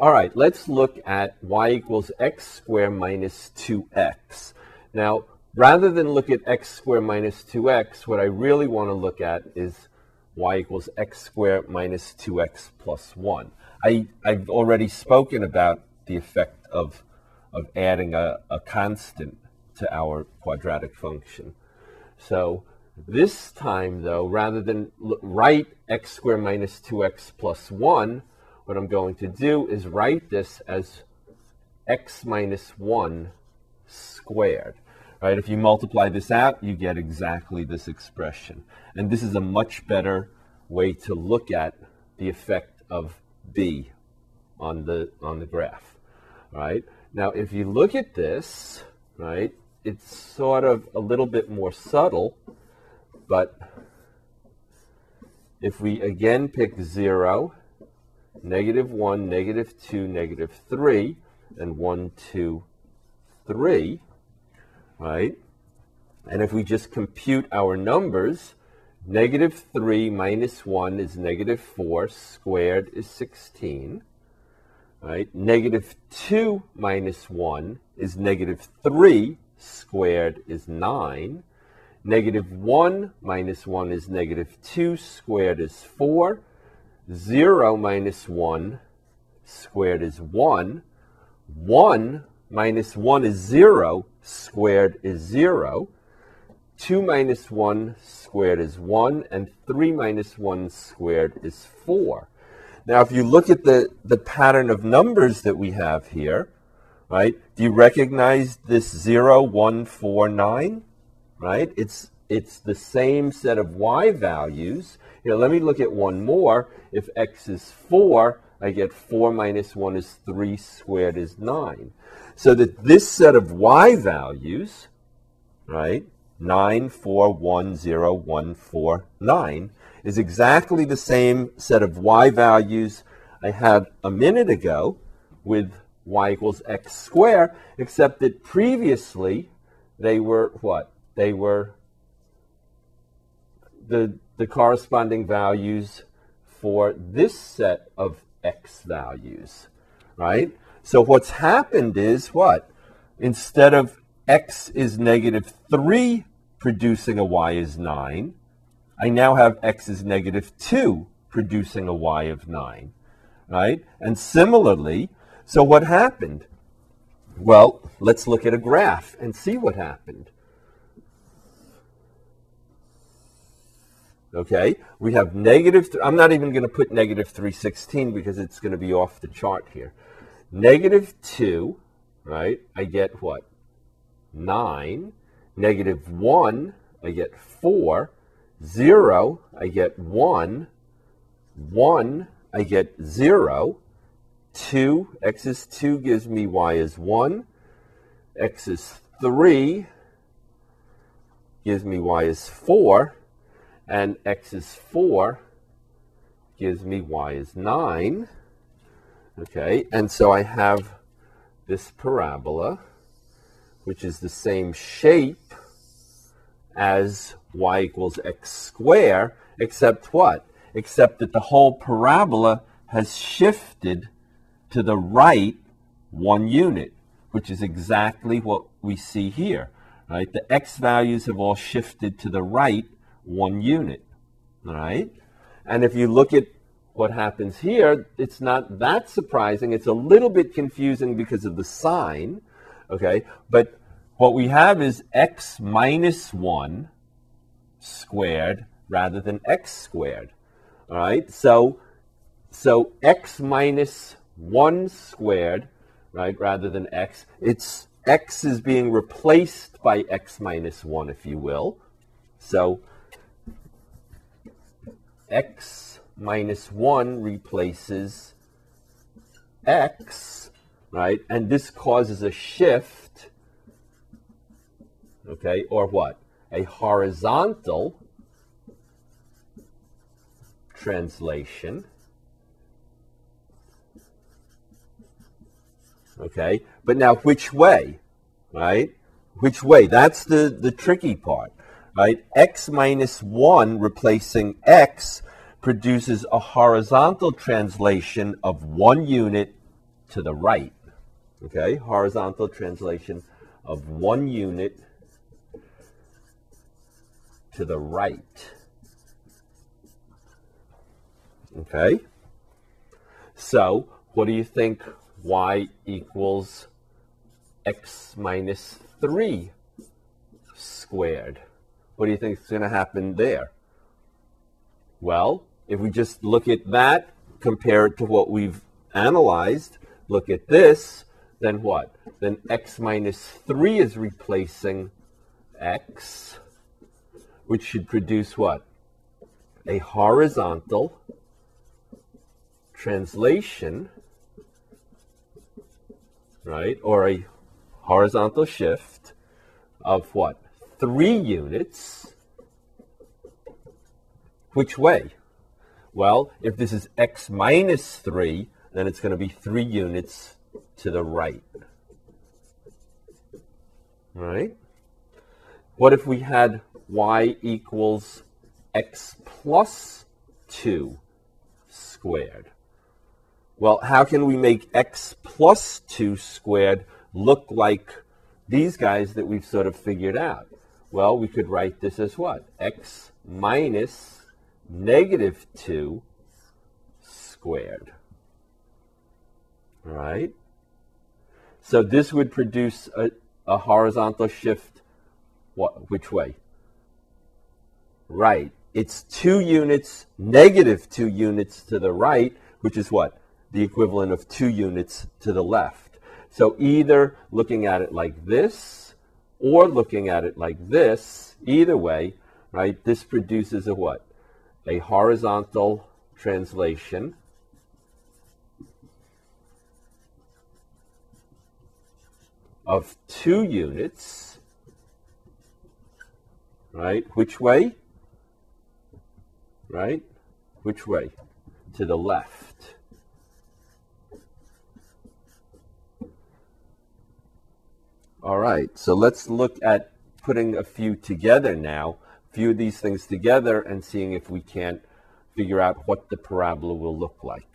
All right, let's look at y equals x squared minus 2x. Now, rather than look at x squared minus 2x, what I really want to look at is y equals x squared minus 2x plus 1. I, I've already spoken about the effect of, of adding a, a constant to our quadratic function. So this time, though, rather than write x squared minus 2x plus 1, what I'm going to do is write this as x minus 1 squared. Right? If you multiply this out, you get exactly this expression. And this is a much better way to look at the effect of b on the on the graph. Right? Now, if you look at this, right, it's sort of a little bit more subtle, but if we again pick 0 negative 1, negative 2, negative 3, and 1, 2, 3, right? And if we just compute our numbers, negative 3 minus 1 is negative 4, squared is 16, right? Negative 2 minus 1 is negative 3, squared is 9. Negative 1 minus 1 is negative 2, squared is 4. 0 minus 1 squared is 1. 1 minus 1 is 0 squared is 0. 2 minus 1 squared is 1. And 3 minus 1 squared is 4. Now, if you look at the, the pattern of numbers that we have here, right, do you recognize this 0, 1, 4, 9? Right? It's, it's the same set of y values here, let me look at one more. If x is 4, I get 4 minus 1 is 3 squared is 9. So that this set of y values, right, 9, 4, 1, 0, 1, 4, 9, is exactly the same set of y values I had a minute ago with y equals x squared, except that previously they were what? They were the the corresponding values for this set of x values, right? So what's happened is what? Instead of x is negative 3 producing a y is 9, I now have x is negative 2 producing a y of 9, right? And similarly, so what happened? Well, let's look at a graph and see what happened. Okay, we have negative, th- I'm not even going to put negative 316 because it's going to be off the chart here. Negative 2, right, I get what? 9. Negative 1, I get 4. 0, I get 1. 1, I get 0. 2, x is 2 gives me y is 1. x is 3 gives me y is 4 and x is 4 gives me y is 9. Okay, and so I have this parabola, which is the same shape as y equals x squared, except what? Except that the whole parabola has shifted to the right one unit, which is exactly what we see here. Right? The x values have all shifted to the right one unit, right? And if you look at what happens here, it's not that surprising. It's a little bit confusing because of the sign, okay? But what we have is x minus 1 squared rather than x squared, all right? So, so x minus 1 squared, right, rather than x, it's x is being replaced by x minus 1, if you will. So x minus 1 replaces x, right? And this causes a shift, okay, or what? A horizontal translation. Okay, but now which way, right? Which way? That's the, the tricky part right? x minus 1 replacing x produces a horizontal translation of one unit to the right. Okay, horizontal translation of one unit to the right. Okay, so what do you think y equals x minus 3 squared? What do you think is going to happen there? Well, if we just look at that, compared to what we've analyzed, look at this, then what? Then x minus 3 is replacing x, which should produce what? A horizontal translation, right? Or a horizontal shift of what? 3 units. Which way? Well, if this is x minus 3, then it's going to be 3 units to the right. Right? What if we had y equals x plus 2 squared? Well, how can we make x plus 2 squared look like these guys that we've sort of figured out? Well, we could write this as what? x minus negative 2 squared. All right? So this would produce a, a horizontal shift, what, which way? Right. It's two units, negative two units to the right, which is what? The equivalent of two units to the left. So either looking at it like this or looking at it like this, either way, right, this produces a what? A horizontal translation of two units, right? Which way? Right? Which way? To the left. All right, so let's look at putting a few together now, a few of these things together and seeing if we can't figure out what the parabola will look like.